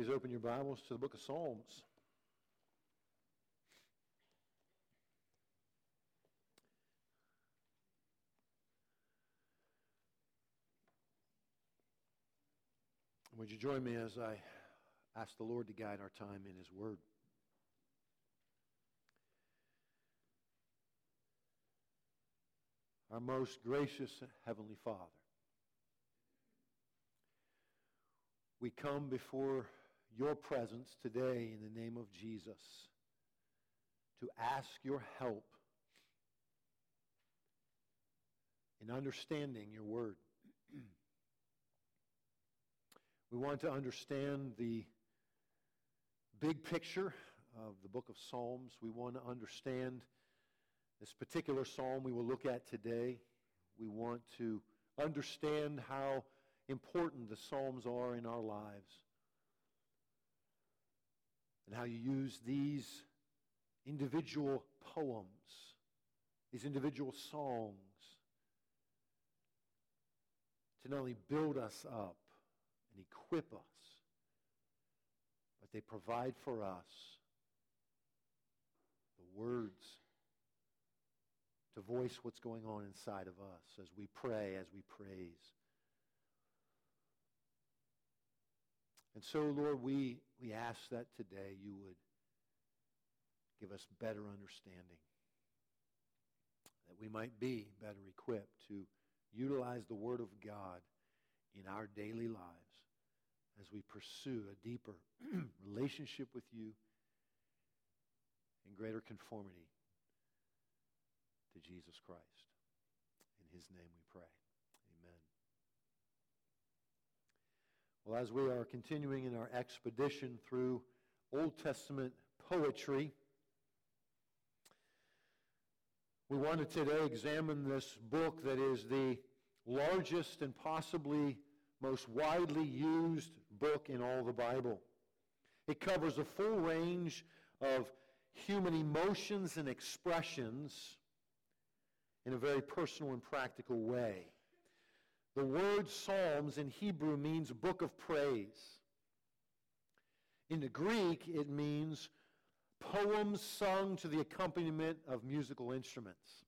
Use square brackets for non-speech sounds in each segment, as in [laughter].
Please open your Bibles to the book of Psalms. Would you join me as I ask the Lord to guide our time in His Word? Our most gracious Heavenly Father, we come before your presence today in the name of Jesus to ask your help in understanding your word. [clears throat] we want to understand the big picture of the book of Psalms. We want to understand this particular psalm we will look at today. We want to understand how important the Psalms are in our lives. And how you use these individual poems, these individual songs, to not only build us up and equip us, but they provide for us the words to voice what's going on inside of us as we pray, as we praise. And so, Lord, we, we ask that today you would give us better understanding, that we might be better equipped to utilize the Word of God in our daily lives as we pursue a deeper [clears throat] relationship with you in greater conformity to Jesus Christ. In his name we pray. Amen. Well, as we are continuing in our expedition through Old Testament poetry, we want to today examine this book that is the largest and possibly most widely used book in all the Bible. It covers a full range of human emotions and expressions in a very personal and practical way. The word Psalms in Hebrew means book of praise. In the Greek, it means poems sung to the accompaniment of musical instruments,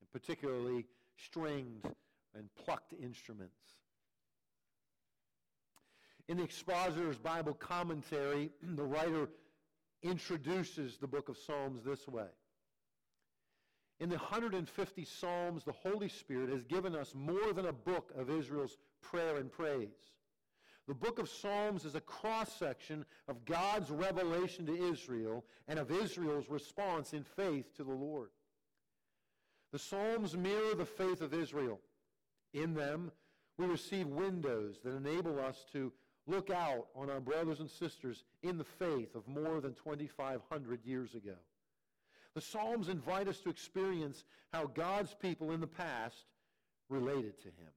and particularly stringed and plucked instruments. In the Expositor's Bible commentary, [clears throat] the writer introduces the book of Psalms this way in the 150 Psalms, the Holy Spirit has given us more than a book of Israel's prayer and praise. The book of Psalms is a cross section of God's revelation to Israel and of Israel's response in faith to the Lord. The Psalms mirror the faith of Israel. In them, we receive windows that enable us to look out on our brothers and sisters in the faith of more than 2,500 years ago. The Psalms invite us to experience how God's people in the past related to him.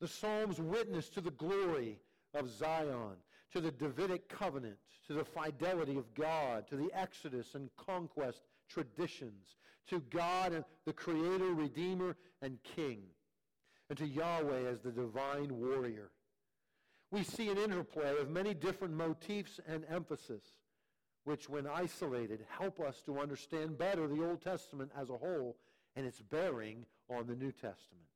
The Psalms witness to the glory of Zion, to the Davidic covenant, to the fidelity of God, to the Exodus and conquest traditions, to God the Creator, Redeemer, and King, and to Yahweh as the divine warrior. We see an interplay of many different motifs and emphasis which, when isolated, help us to understand better the Old Testament as a whole and its bearing on the New Testament.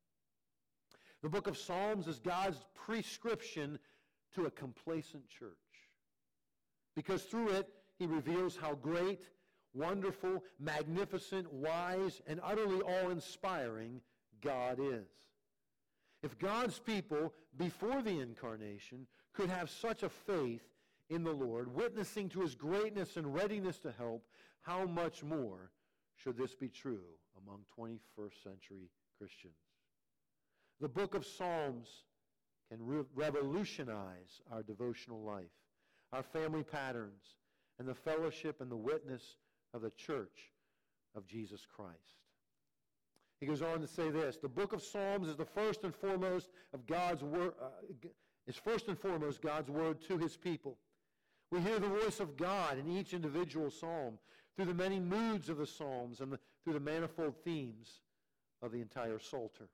The book of Psalms is God's prescription to a complacent church. Because through it, he reveals how great, wonderful, magnificent, wise, and utterly awe inspiring God is. If God's people, before the incarnation, could have such a faith in the Lord, witnessing to his greatness and readiness to help, how much more should this be true among 21st century Christians? The book of Psalms can re- revolutionize our devotional life, our family patterns, and the fellowship and the witness of the church of Jesus Christ. He goes on to say this the book of Psalms is the first and foremost of God's word, uh, is first and foremost God's word to his people. We hear the voice of God in each individual psalm through the many moods of the psalms and the, through the manifold themes of the entire Psalter.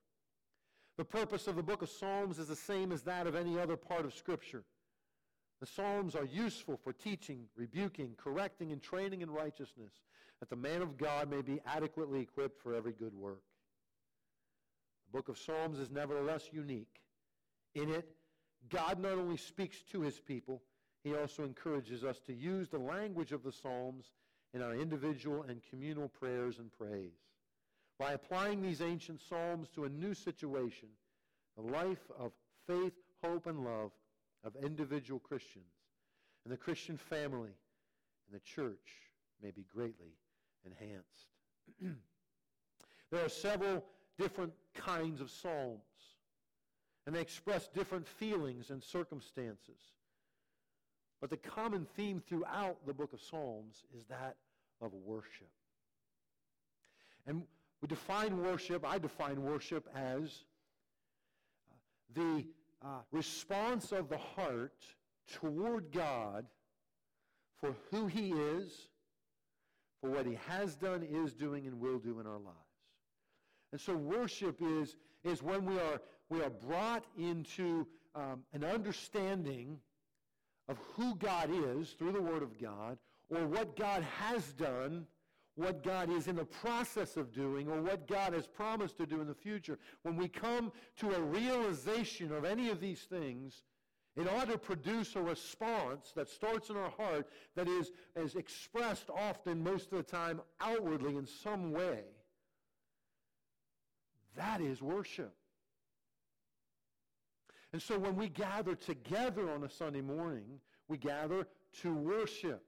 The purpose of the book of Psalms is the same as that of any other part of Scripture. The Psalms are useful for teaching, rebuking, correcting, and training in righteousness, that the man of God may be adequately equipped for every good work. The book of Psalms is nevertheless unique. In it, God not only speaks to his people, he also encourages us to use the language of the Psalms in our individual and communal prayers and praise. By applying these ancient Psalms to a new situation, the life of faith, hope, and love of individual Christians and the Christian family and the church may be greatly enhanced. [clears throat] there are several different kinds of psalms, and they express different feelings and circumstances. But the common theme throughout the book of Psalms is that of worship. And we define worship, I define worship as the uh, response of the heart toward God for who he is, for what he has done, is doing, and will do in our lives. And so worship is, is when we are, we are brought into um, an understanding of who God is through the Word of God, or what God has done what God is in the process of doing or what God has promised to do in the future, when we come to a realization of any of these things, it ought to produce a response that starts in our heart that is, is expressed often, most of the time, outwardly in some way. That is worship. And so when we gather together on a Sunday morning, we gather to worship.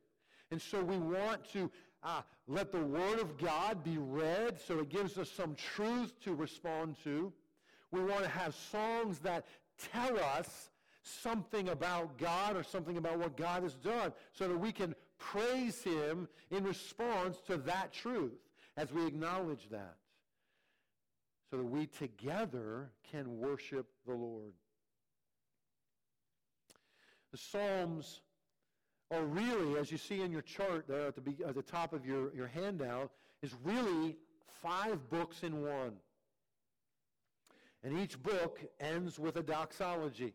And so we want to uh, let the Word of God be read so it gives us some truth to respond to. We want to have songs that tell us something about God or something about what God has done so that we can praise Him in response to that truth as we acknowledge that. So that we together can worship the Lord. The Psalms are really, as you see in your chart there at the, at the top of your, your handout, is really five books in one. And each book ends with a doxology.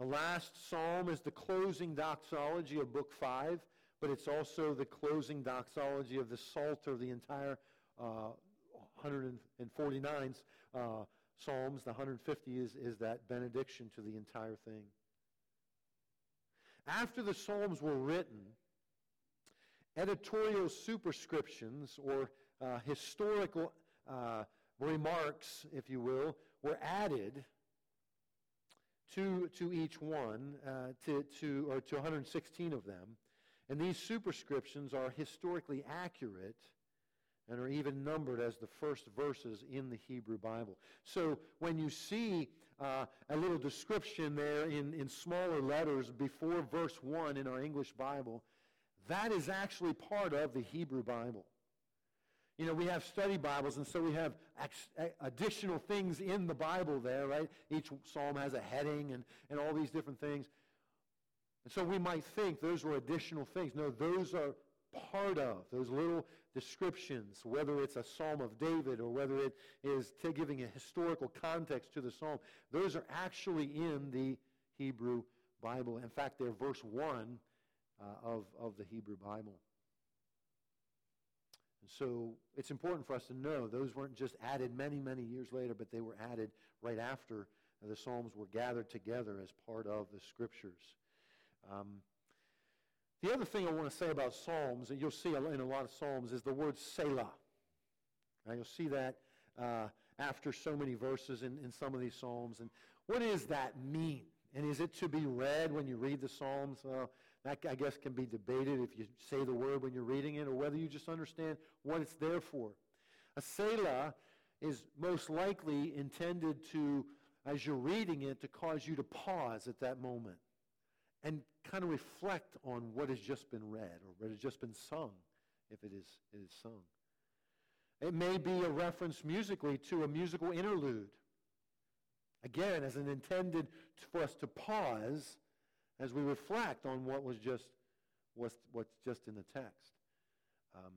The last psalm is the closing doxology of book five, but it's also the closing doxology of the Psalter the entire uh, 149 uh, psalms. The 150 is, is that benediction to the entire thing. After the Psalms were written, editorial superscriptions or uh, historical uh, remarks, if you will, were added to, to each one, uh, to, to, or to 116 of them. And these superscriptions are historically accurate and are even numbered as the first verses in the Hebrew Bible. So when you see uh, a little description there in, in smaller letters before verse 1 in our English Bible, that is actually part of the Hebrew Bible. You know, we have study Bibles, and so we have additional things in the Bible there, right? Each psalm has a heading and, and all these different things. And so we might think those were additional things. No, those are part of, those little descriptions, whether it's a Psalm of David or whether it is giving a historical context to the Psalm, those are actually in the Hebrew Bible. In fact, they're verse 1 uh, of, of the Hebrew Bible. And so it's important for us to know those weren't just added many, many years later, but they were added right after the Psalms were gathered together as part of the Scriptures. Um, the other thing I want to say about Psalms, and you'll see in a lot of Psalms, is the word Selah. Now, you'll see that uh, after so many verses in, in some of these Psalms. And what does that mean? And is it to be read when you read the Psalms? Well, that, I guess, can be debated if you say the word when you're reading it or whether you just understand what it's there for. A Selah is most likely intended to, as you're reading it, to cause you to pause at that moment and kind of reflect on what has just been read or what has just been sung, if it is, it is sung. It may be a reference musically to a musical interlude. Again, as an intended for us to pause as we reflect on what was just what's, what's just in the text. Um,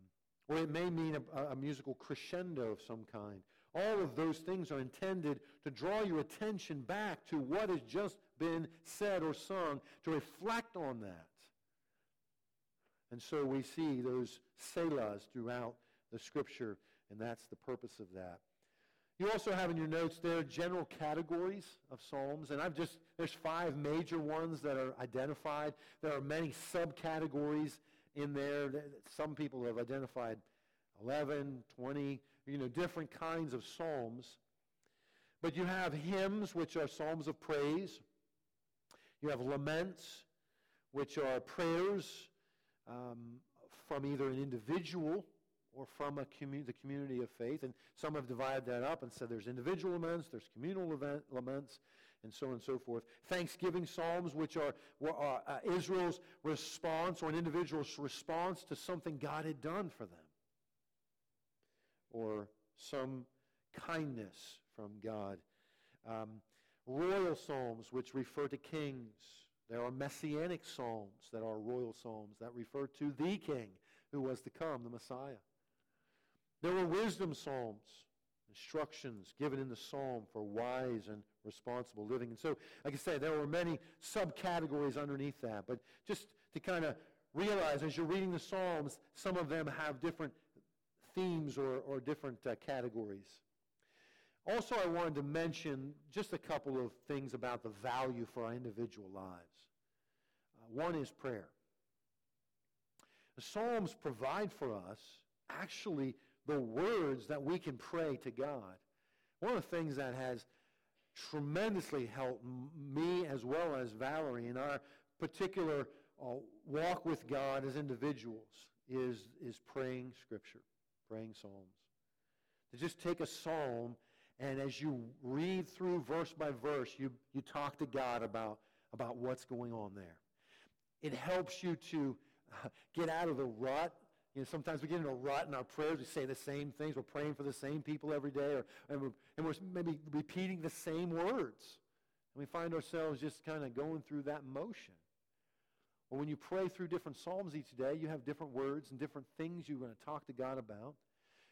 or it may mean a, a musical crescendo of some kind. All of those things are intended to draw your attention back to what has just been said or sung to reflect on that. And so we see those selahs throughout the scripture, and that's the purpose of that. You also have in your notes there general categories of psalms, and I've just, there's five major ones that are identified. There are many subcategories in there. Some people have identified 11, 20, you know, different kinds of psalms. But you have hymns, which are psalms of praise. You have laments, which are prayers um, from either an individual or from commu- the community of faith. And some have divided that up and said there's individual laments, there's communal event, laments, and so on and so forth. Thanksgiving psalms, which are, are uh, Israel's response or an individual's response to something God had done for them, or some kindness from God. Um, royal psalms, which refer to kings. There are messianic psalms that are royal psalms that refer to the king who was to come, the Messiah. There were wisdom psalms, instructions given in the psalm for wise and responsible living. And so, like I say, there were many subcategories underneath that. But just to kind of realize as you're reading the Psalms, some of them have different themes or, or different uh, categories. Also, I wanted to mention just a couple of things about the value for our individual lives. Uh, one is prayer. The Psalms provide for us actually the words that we can pray to God. One of the things that has tremendously helped me as well as Valerie in our particular uh, walk with God as individuals is, is praying Scripture, praying Psalms. To just take a psalm and as you read through verse by verse, you, you talk to God about, about what's going on there. It helps you to uh, get out of the rut you know, sometimes we get in a rut in our prayers. We say the same things. We're praying for the same people every day, or, and, we're, and we're maybe repeating the same words. And we find ourselves just kind of going through that motion. Or when you pray through different psalms each day, you have different words and different things you're going to talk to God about.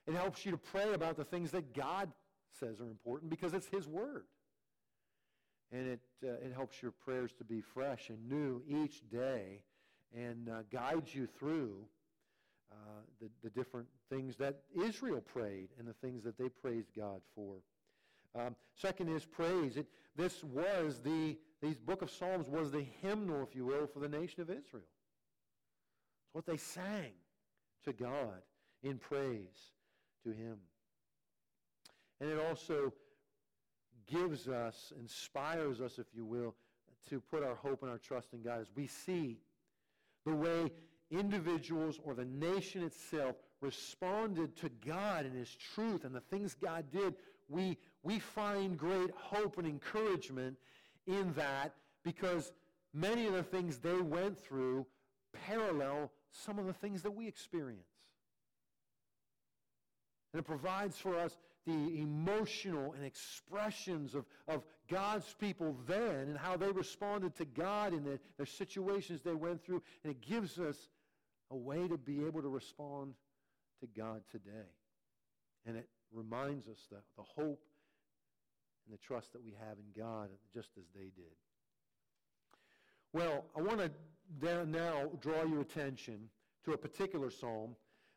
It helps you to pray about the things that God says are important because it's His Word. And it, uh, it helps your prayers to be fresh and new each day and uh, guides you through uh, the, the different things that Israel prayed and the things that they praised God for. Um, second is praise. It, this was the, these book of Psalms was the hymnal, if you will, for the nation of Israel. It's what they sang to God in praise to him. And it also gives us, inspires us, if you will, to put our hope and our trust in God as we see the way individuals or the nation itself responded to God and His truth and the things God did, we, we find great hope and encouragement in that because many of the things they went through parallel some of the things that we experience. And it provides for us the emotional and expressions of, of God's people then and how they responded to God in the, their situations they went through. And it gives us a way to be able to respond to God today. And it reminds us that the hope and the trust that we have in God just as they did. Well, I want to now draw your attention to a particular psalm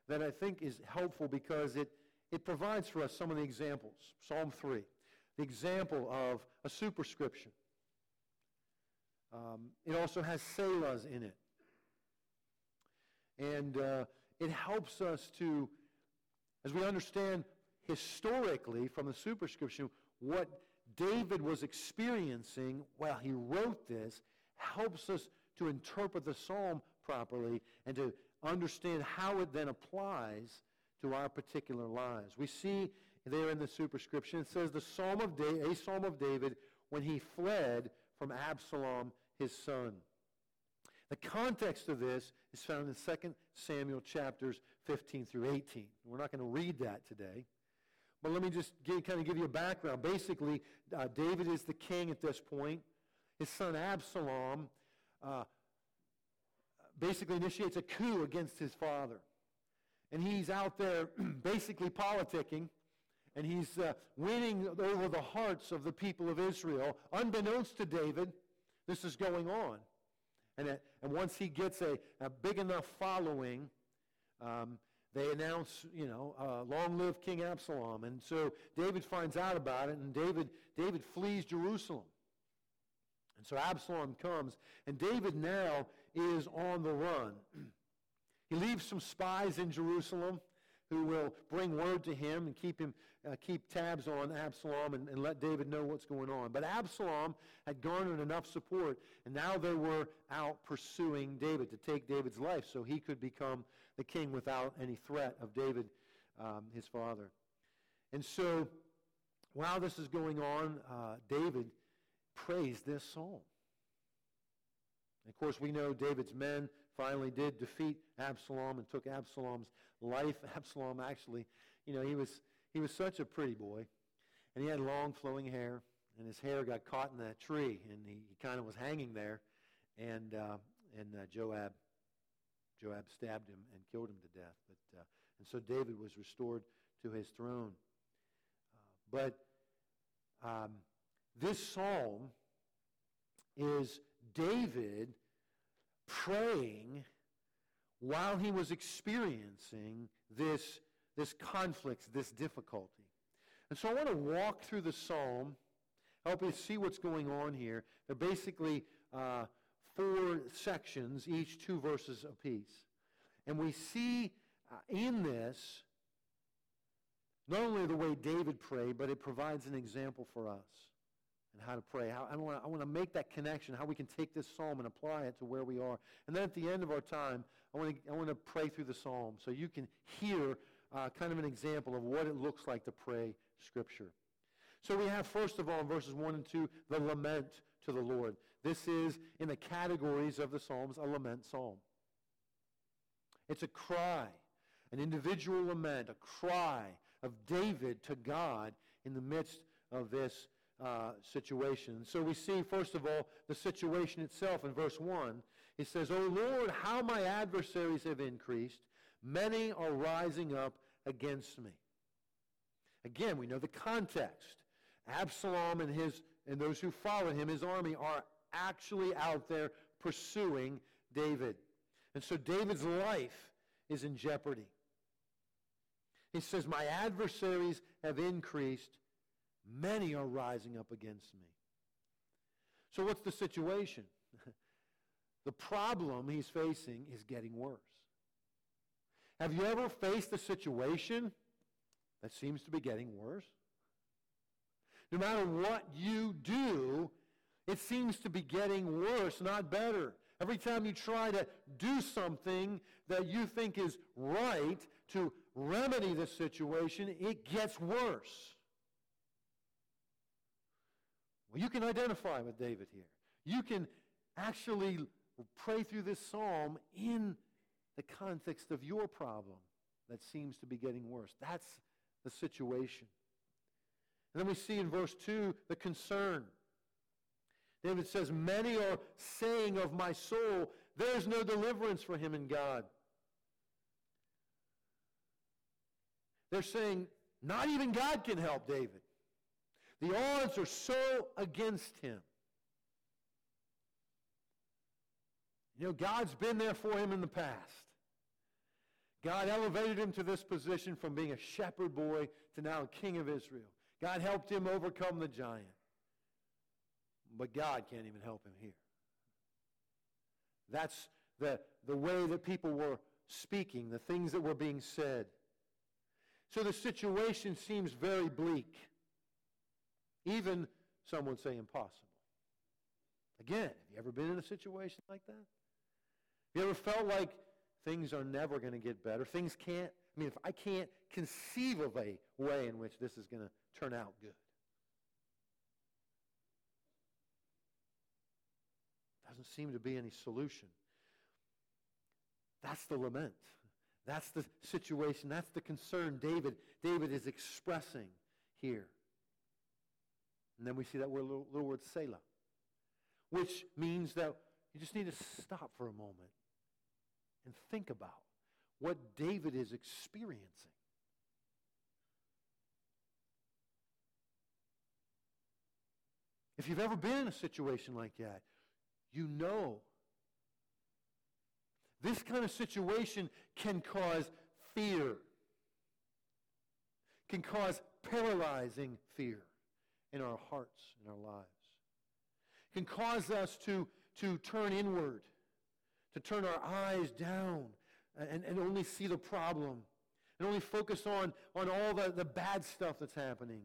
that I think is helpful because it, it provides for us some of the examples. Psalm 3, the example of a superscription. Um, it also has selahs in it. And uh, it helps us to, as we understand historically from the superscription, what David was experiencing while he wrote this helps us to interpret the psalm properly and to understand how it then applies to our particular lives. We see there in the superscription, it says the psalm of David, a psalm of David when he fled from Absalom, his son. The context of this is found in 2 Samuel chapters 15 through 18. We're not going to read that today. But let me just give, kind of give you a background. Basically, uh, David is the king at this point. His son Absalom uh, basically initiates a coup against his father. And he's out there [clears throat] basically politicking, and he's uh, winning over the hearts of the people of Israel, unbeknownst to David this is going on. And, it, and once he gets a, a big enough following, um, they announce, you know, uh, long live King Absalom. And so David finds out about it, and David, David flees Jerusalem. And so Absalom comes, and David now is on the run. [clears throat] he leaves some spies in Jerusalem who will bring word to him and keep him uh, keep tabs on Absalom and, and, let David know what's going on. But Absalom had garnered enough support, and now they were out pursuing David to take David's life so he could become the king without any threat of David, um, his father. And so, while this is going on, uh, David prays this psalm. Of course, we know David's men finally did defeat Absalom and took Absalom's life. [laughs] Absalom actually, you know, he was, he was such a pretty boy. And he had long flowing hair. And his hair got caught in that tree. And he, he kind of was hanging there. And, uh, and uh, Joab, Joab stabbed him and killed him to death. But, uh, and so David was restored to his throne. Uh, but um, this psalm is David praying while he was experiencing this, this conflict, this difficulty. And so I want to walk through the psalm, help you see what's going on here. They're basically uh, four sections, each two verses apiece. And we see uh, in this not only the way David prayed, but it provides an example for us and how to pray. How, I, want to, I make that connection, how we can take this psalm and apply it to where we are. And then at the end of our time, I want to, I pray through the psalm so you can hear uh, kind of an example of what it looks like to pray Scripture. So we have, first of all, in verses 1 and 2, the lament to the Lord. This is, in the categories of the Psalms, a lament psalm. It's a cry, an individual lament, a cry of David to God in the midst of this uh, situation. So we see, first of all, the situation itself in verse 1. It says, O Lord, how my adversaries have increased. Many are rising up against me. Again, we know the context. Absalom and, his, and those who follow him, his army, are actually out there pursuing David. And so David's life is in jeopardy. He says, My adversaries have increased. Many are rising up against me. So, what's the situation? [laughs] the problem he's facing is getting worse. Have you ever faced a situation that seems to be getting worse? No matter what you do, it seems to be getting worse, not better. Every time you try to do something that you think is right to remedy the situation, it gets worse. Well, you can identify with David here. You can actually pray through this psalm in the context of your problem that seems to be getting worse. That's the situation. And then we see in verse 2 the concern. David says, Many are saying of my soul, there is no deliverance for him in God. They're saying, not even God can help David. The odds are so against him. You know, God's been there for him in the past. God elevated him to this position from being a shepherd boy to now a king of Israel. God helped him overcome the giant. But God can't even help him here. That's the, the way that people were speaking, the things that were being said. So the situation seems very bleak. Even some would say impossible. Again, have you ever been in a situation like that? Have you ever felt like things are never going to get better? Things can't, I mean, if I can't conceive of a way in which this is going to turn out good. Doesn't seem to be any solution. That's the lament. That's the situation. That's the concern David, David is expressing here. And then we see that word, little, little word Selah, which means that you just need to stop for a moment and think about what David is experiencing. If you've ever been in a situation like that, you know. This kind of situation can cause fear, can cause paralyzing fear in our hearts, in our lives. Can cause us to, to turn inward, to turn our eyes down and, and only see the problem and only focus on, on all the, the bad stuff that's happening.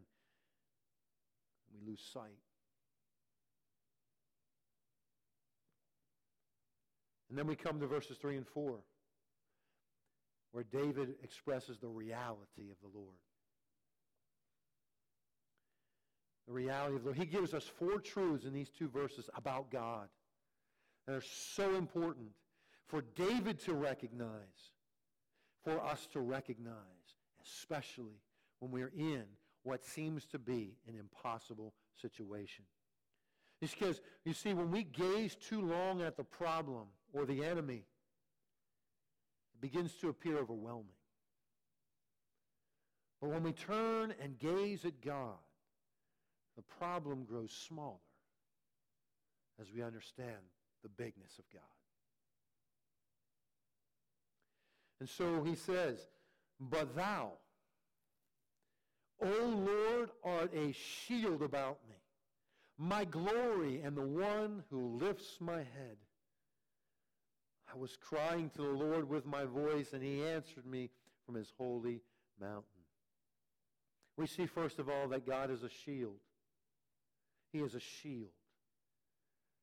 We lose sight. And then we come to verses 3 and 4, where David expresses the reality of the Lord. The reality of the Lord. He gives us four truths in these two verses about God that are so important for David to recognize, for us to recognize, especially when we're in what seems to be an impossible situation. It's because, you see, when we gaze too long at the problem or the enemy, it begins to appear overwhelming. But when we turn and gaze at God, the problem grows smaller as we understand the bigness of God. And so he says, But thou, O Lord, art a shield about me, my glory and the one who lifts my head. I was crying to the Lord with my voice, and he answered me from his holy mountain. We see, first of all, that God is a shield. He is a shield.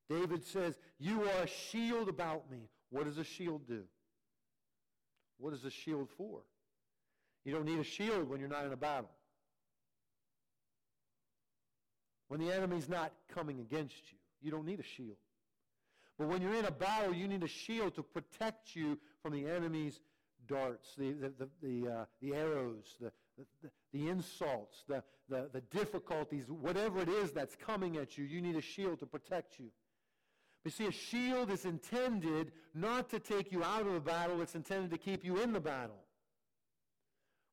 David says, You are a shield about me. What does a shield do? What is a shield for? You don't need a shield when you're not in a battle. When the enemy's not coming against you, you don't need a shield. But when you're in a battle, you need a shield to protect you from the enemy's darts, the, the, the, the, uh, the arrows, the, the, the insults, the, the, the difficulties, whatever it is that's coming at you, you need a shield to protect you. But see, a shield is intended not to take you out of the battle, it's intended to keep you in the battle.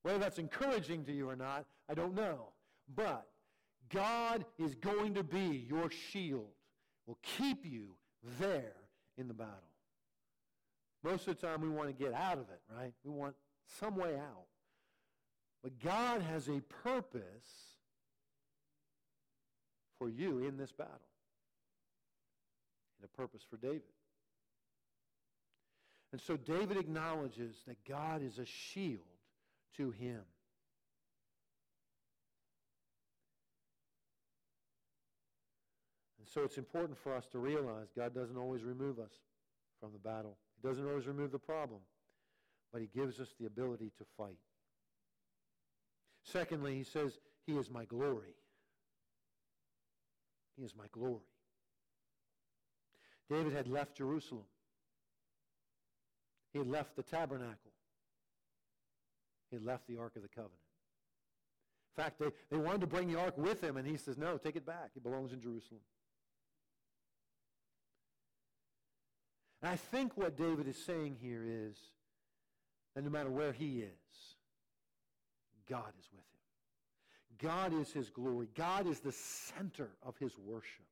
Whether that's encouraging to you or not, I don't know. But God is going to be your shield, will keep you there in the battle. Most of the time we want to get out of it, right? We want some way out. But God has a purpose for you in this battle and a purpose for David. And so David acknowledges that God is a shield to him. And so it's important for us to realize God doesn't always remove us from the battle. He doesn't always remove the problem, but he gives us the ability to fight. Secondly, he says, he is my glory. He is my glory. David had left Jerusalem. He had left the tabernacle. He had left the Ark of the Covenant. In fact, they, they wanted to bring the Ark with him, and he says, no, take it back. It belongs in Jerusalem. And I think what David is saying here is that no matter where he is, God is with him. God is his glory. God is the center of his worship.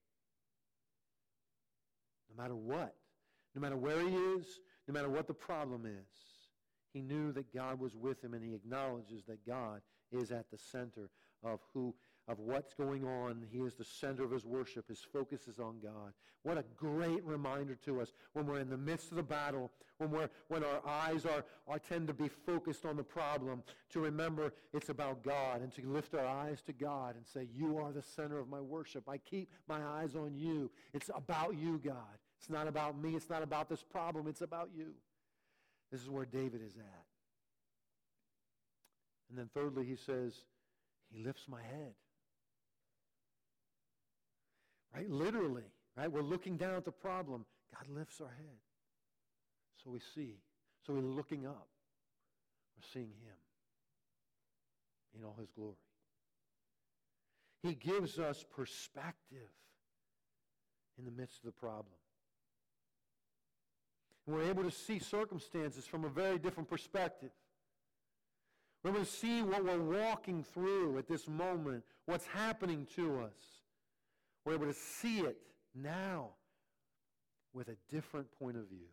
No matter what, no matter where he is, no matter what the problem is, he knew that God was with him and he acknowledges that God is at the center of who of what's going on. He is the center of his worship. His focus is on God. What a great reminder to us when we're in the midst of the battle, when, we're, when our eyes are, are tend to be focused on the problem, to remember it's about God and to lift our eyes to God and say, you are the center of my worship. I keep my eyes on you. It's about you, God. It's not about me. It's not about this problem. It's about you. This is where David is at. And then thirdly, he says, he lifts my head. Right? Literally, right? We're looking down at the problem. God lifts our head. So we see. So we're looking up. We're seeing him in all his glory. He gives us perspective in the midst of the problem. And we're able to see circumstances from a very different perspective. We're able to see what we're walking through at this moment, what's happening to us. We're able to see it now with a different point of view.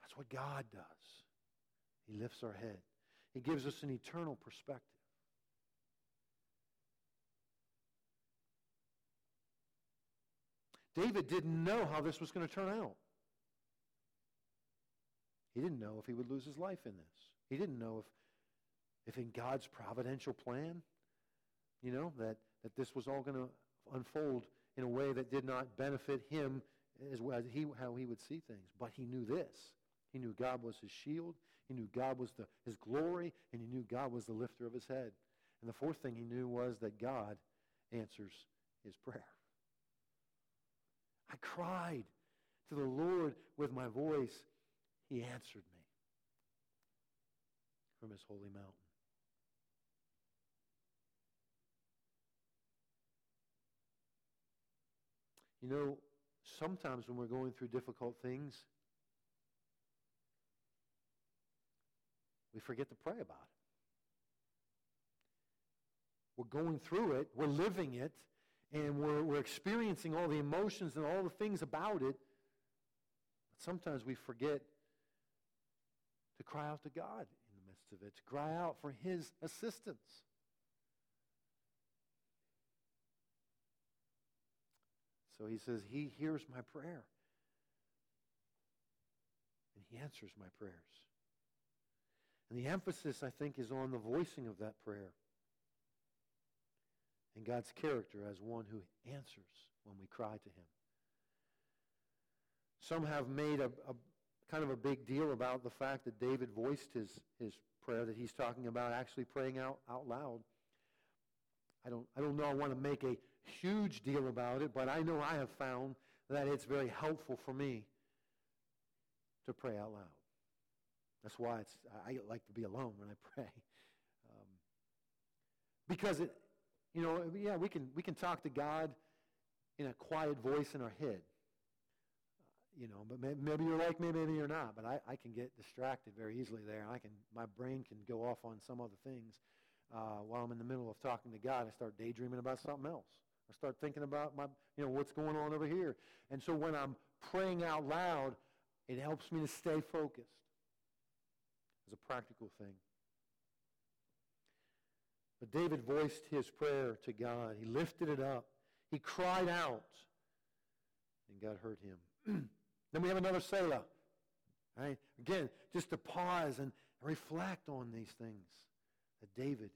That's what God does. He lifts our head. He gives us an eternal perspective. David didn't know how this was going to turn out. He didn't know if he would lose his life in this. He didn't know if, if in God's providential plan, you know, that, that this was all going to unfold in a way that did not benefit him as well as he, how he would see things. But he knew this. He knew God was his shield. He knew God was the, his glory. And he knew God was the lifter of his head. And the fourth thing he knew was that God answers his prayer. I cried to the Lord with my voice. He answered me from his holy mountain. You know, sometimes when we're going through difficult things, we forget to pray about it. We're going through it, we're living it, and we're, we're experiencing all the emotions and all the things about it. But sometimes we forget to cry out to God in the midst of it, to cry out for His assistance. So he says, He hears my prayer. And He answers my prayers. And the emphasis, I think, is on the voicing of that prayer and God's character as one who answers when we cry to him. Some have made a, a, kind of a big deal about the fact that David voiced his, his prayer that he's talking about actually praying out, out loud. I don't, I don't know I want to make a huge deal about it, but I know I have found that it's very helpful for me to pray out loud. That's why it's, I like to be alone when I [laughs] pray. Um, because it, you know, yeah, we can, we can talk to God in a quiet voice in our head. You know, but maybe you're like me, maybe you're not. But I, I can get distracted very easily there. I can, my brain can go off on some other things. Uh, while I'm in the middle of talking to God, I start daydreaming about something else. I start thinking about my, you know, what's going on over here. And so when I'm praying out loud, it helps me to stay focused as a practical thing. But David voiced his prayer to God. He lifted it up. He cried out, and God heard him. [clears throat] then we have another Selah. Right? Again, just to pause and reflect on these things that David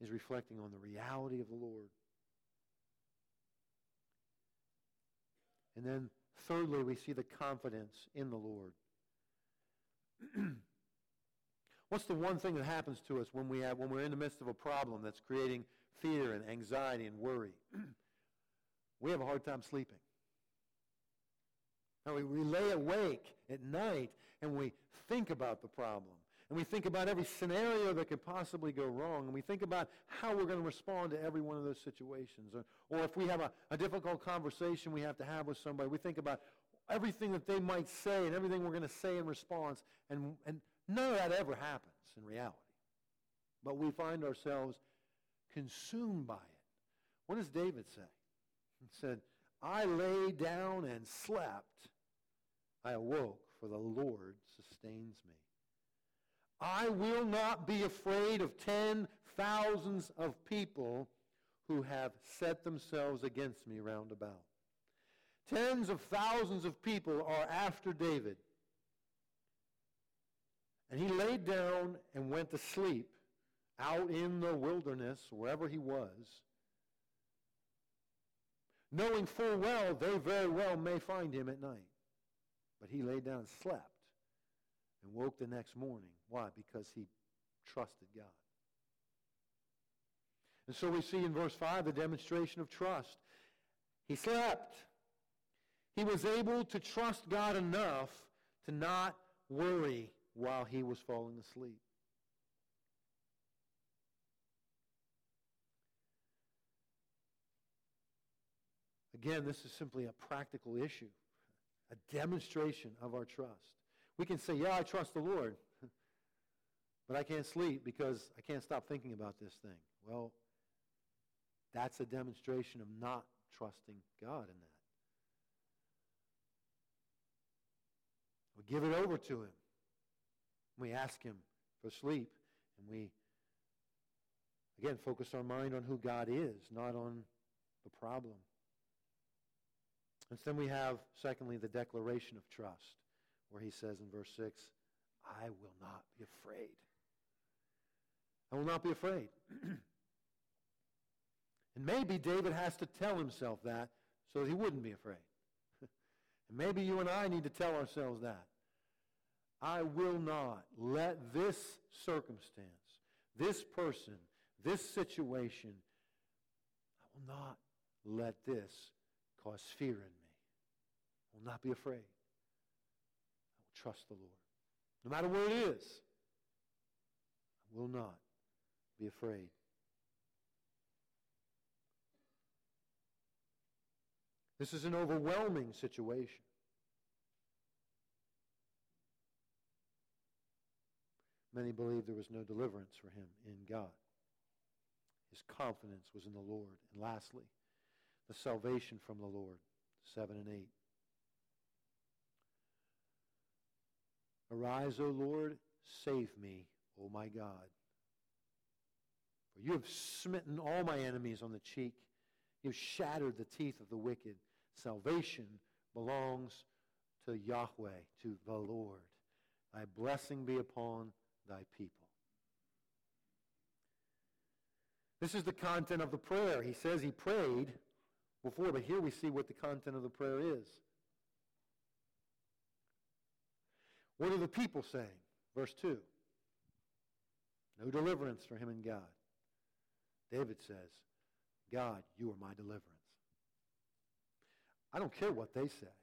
is reflecting on the reality of the Lord. And then thirdly, we see the confidence in the Lord. [clears throat] What's the one thing that happens to us when, we have, when we're in the midst of a problem that's creating fear and anxiety and worry? [clears throat] we have a hard time sleeping. Now, we, we lay awake at night and we think about the problem. And we think about every scenario that could possibly go wrong. And we think about how we're going to respond to every one of those situations. Or, or if we have a, a difficult conversation we have to have with somebody, we think about everything that they might say and everything we're going to say in response. And, and None of that ever happens in reality. But we find ourselves consumed by it. What does David say? He said, I lay down and slept. I awoke, for the Lord sustains me. I will not be afraid of ten thousands of people who have set themselves against me round about. Tens of thousands of people are after David. And he laid down and went to sleep out in the wilderness, wherever he was, knowing full well they very well may find him at night. But he lay down and slept and woke the next morning. Why? Because he trusted God. And so we see in verse 5 the demonstration of trust. He slept. He was able to trust God enough to not worry while he was falling asleep. Again, this is simply a practical issue, a demonstration of our trust. We can say, yeah, I trust the Lord, [laughs] but I can't sleep because I can't stop thinking about this thing. Well, that's a demonstration of not trusting God in that. We give it over to him. We ask him for sleep, and we, again, focus our mind on who God is, not on the problem. And then we have, secondly, the declaration of trust, where he says in verse 6, I will not be afraid. I will not be afraid. [clears throat] and maybe David has to tell himself that so that he wouldn't be afraid. [laughs] and maybe you and I need to tell ourselves that. I will not let this circumstance, this person, this situation, I will not let this cause fear in me. I will not be afraid. Trust the Lord. No matter where it is, I will not be afraid. This is an overwhelming situation. Many believe there was no deliverance for him in God. His confidence was in the Lord. And lastly, the salvation from the Lord, 7 and 8. Arise, O Lord, save me, O my God. For you have smitten all my enemies on the cheek. You have shattered the teeth of the wicked. Salvation belongs to Yahweh, to the Lord. Thy blessing be upon thy people. This is the content of the prayer. He says he prayed before, but here we see what the content of the prayer is. What are the people saying? Verse 2. No deliverance for him and God. David says, God, you are my deliverance. I don't care what they say.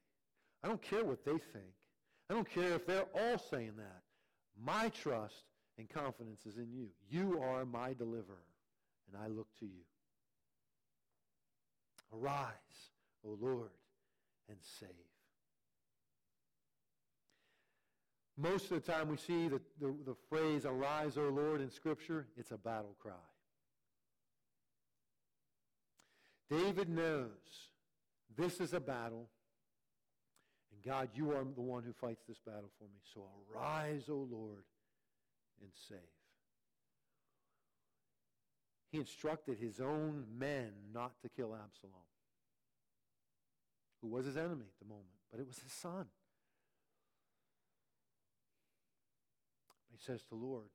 I don't care what they think. I don't care if they're all saying that. My trust and confidence is in you. You are my deliverer, and I look to you. Arise, O Lord, and save. Most of the time we see the, the, the phrase, arise, O Lord, in Scripture, it's a battle cry. David knows this is a battle, and God, you are the one who fights this battle for me. So arise, O Lord, and save. He instructed his own men not to kill Absalom, who was his enemy at the moment, but it was his son. He says to the Lord,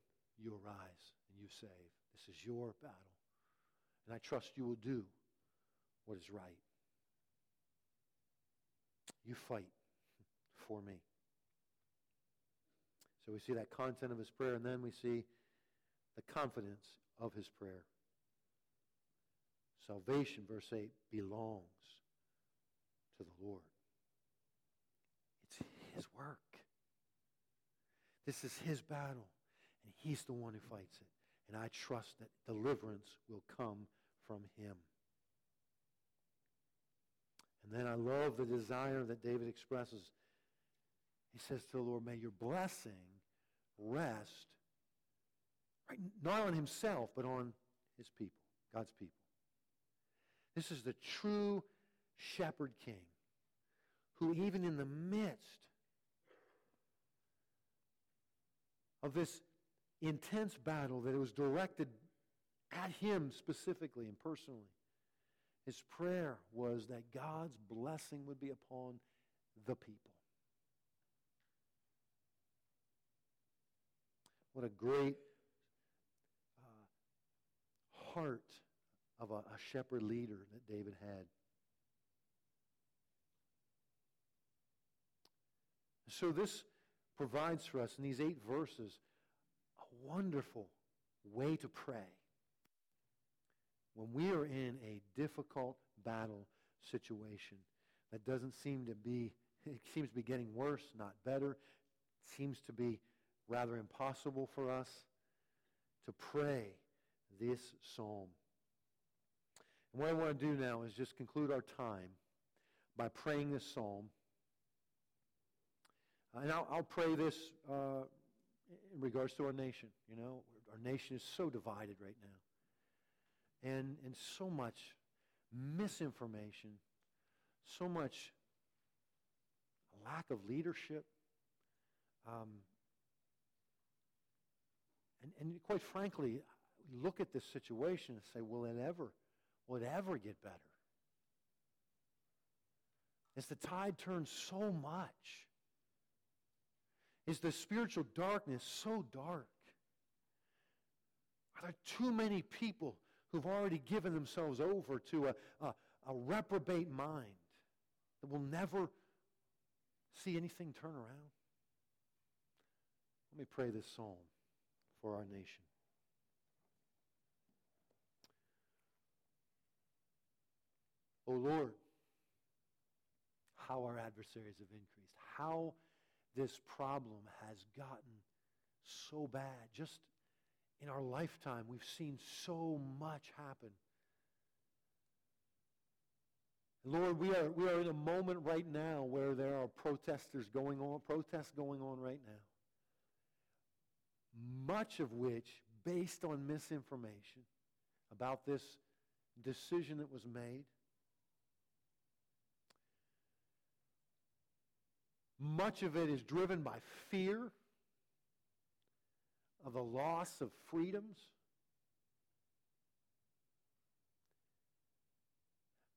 you arise and you save. This is your battle. And I trust you will do what is right. You fight for me. So we see that content of his prayer, and then we see the confidence of his prayer. Salvation, verse 8, belongs to the Lord. It's his work. This is his battle, and he's the one who fights it. And I trust that deliverance will come from him. And then I love the desire that David expresses. He says to the Lord, may your blessing rest right, not on himself, but on his people, God's people. This is the true shepherd king who, even in the midst of this intense battle that was directed at him specifically and personally, his prayer was that God's blessing would be upon the people. What a great uh, heart of a, a shepherd leader that David had. So this provides for us in these eight verses a wonderful way to pray when we are in a difficult battle situation that doesn't seem to be, [laughs] it seems to be getting worse, not better, it seems to be rather impossible for us to pray this psalm. And what I want to do now is just conclude our time by praying this psalm. And I'll, I'll pray this uh, in regards to our nation. You know, our nation is so divided right now and, and so much misinformation, so much lack of leadership. Um, and, and quite frankly, we look at this situation and say, will it ever, will it ever get better? As the tide turns so much, is the spiritual darkness so dark? Are there too many people who've already given themselves over to a, a, a reprobate mind that will never see anything turn around? Let me pray this psalm for our nation. O oh Lord, how our adversaries have increased, how this problem has gotten so bad. Just in our lifetime, we've seen so much happen. Lord, we are, we are in a moment right now where there are protesters going on, protests going on right now. Much of which based on misinformation about this decision that was made. Much of it is driven by fear of the loss of freedoms,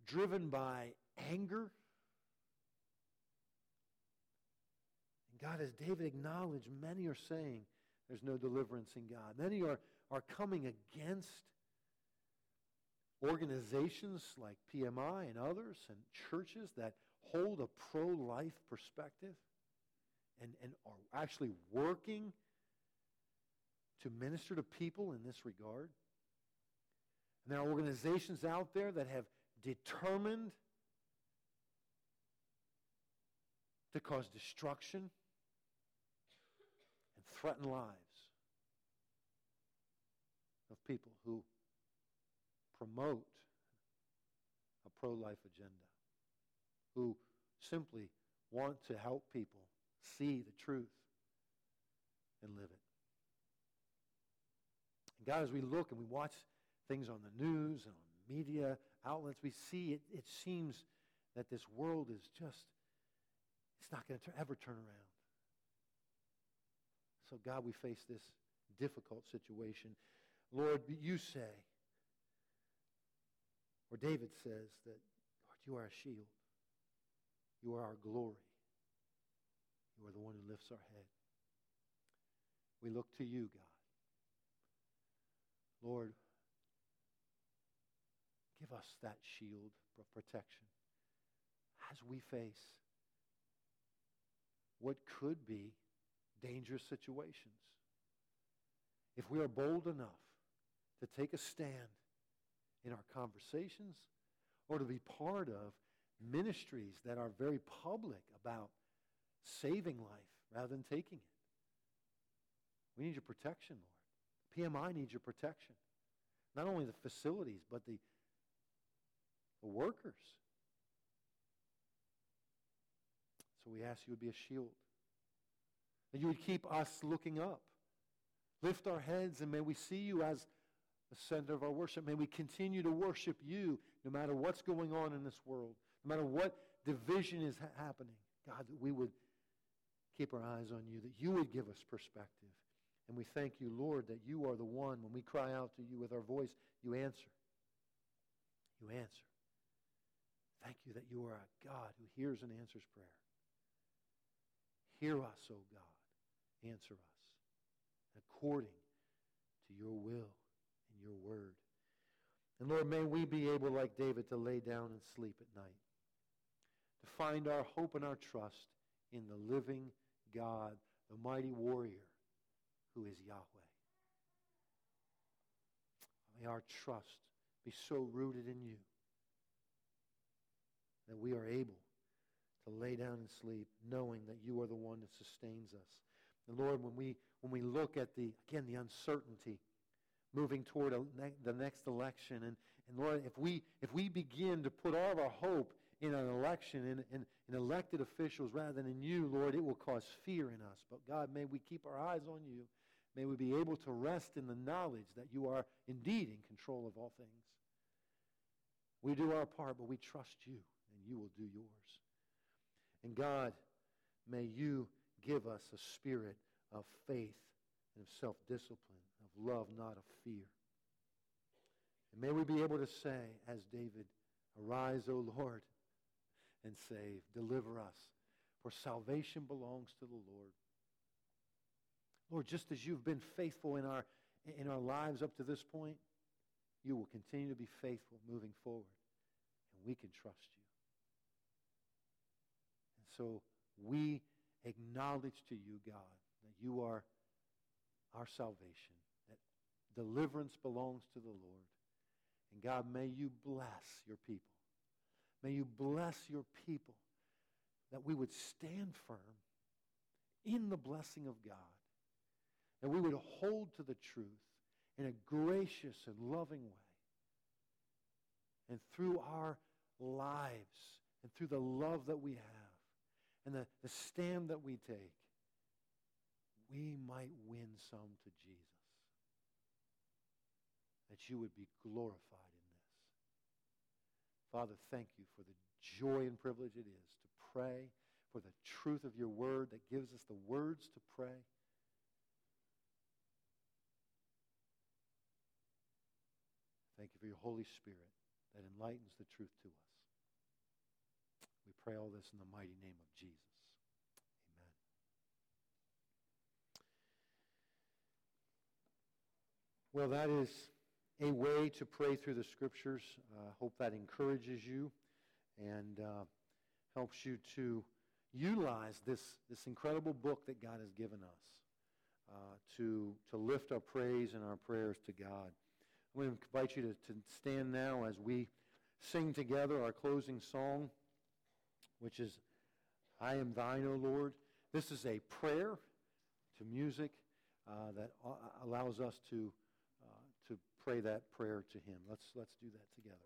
driven by anger. And God, as David acknowledged, many are saying there's no deliverance in God. Many are, are coming against organizations like PMI and others and churches that hold a pro-life perspective and, and are actually working to minister to people in this regard. And there are organizations out there that have determined to cause destruction and threaten lives of people who promote a pro-life agenda who simply want to help people see the truth and live it. And God, as we look and we watch things on the news and on media outlets, we see it, it seems that this world is just, it's not going to ever turn around. So, God, we face this difficult situation. Lord, you say, or David says, that, Lord, you are a shield. You are our glory. You are the one who lifts our head. We look to you, God. Lord, give us that shield of protection as we face what could be dangerous situations. If we are bold enough to take a stand in our conversations or to be part of ministries that are very public about saving life rather than taking it. We need your protection, Lord. PMI needs your protection. Not only the facilities, but the, the workers. So we ask you would be a shield. That you would keep us looking up. Lift our heads and may we see you as the center of our worship. May we continue to worship you no matter what's going on in this world no matter what division is ha- happening, God, that we would keep our eyes on you, that you would give us perspective. And we thank you, Lord, that you are the one, when we cry out to you with our voice, you answer. You answer. Thank you that you are a God who hears and answers prayer. Hear us, O God. Answer us according to your will and your word. And Lord, may we be able, like David, to lay down and sleep at night to find our hope and our trust in the living God, the mighty warrior who is Yahweh. May our trust be so rooted in you that we are able to lay down and sleep knowing that you are the one that sustains us. And Lord, when we, when we look at the, again, the uncertainty moving toward a, the next election, and, and Lord, if we, if we begin to put all of our hope in an election, in, in, in elected officials rather than in you, Lord, it will cause fear in us. But God, may we keep our eyes on you. May we be able to rest in the knowledge that you are indeed in control of all things. We do our part, but we trust you, and you will do yours. And God, may you give us a spirit of faith and of self-discipline, of love, not of fear. And may we be able to say, as David, Arise, O Lord, and save. Deliver us, for salvation belongs to the Lord. Lord, just as you've been faithful in our, in our lives up to this point, you will continue to be faithful moving forward. And we can trust you. And so we acknowledge to you, God, that you are our salvation, that deliverance belongs to the Lord. And God, may you bless your people. May you bless your people that we would stand firm in the blessing of God. And we would hold to the truth in a gracious and loving way. And through our lives and through the love that we have and the, the stand that we take, we might win some to Jesus. That you would be glorified. Father, thank you for the joy and privilege it is to pray, for the truth of your word that gives us the words to pray. Thank you for your Holy Spirit that enlightens the truth to us. We pray all this in the mighty name of Jesus. Amen. Well, that is a way to pray through the scriptures. I uh, hope that encourages you and uh, helps you to utilize this, this incredible book that God has given us uh, to, to lift our praise and our prayers to God. I'm going to invite you to, to stand now as we sing together our closing song, which is I Am Thine, O Lord. This is a prayer to music uh, that allows us to pray that prayer to him. Let's, let's do that together.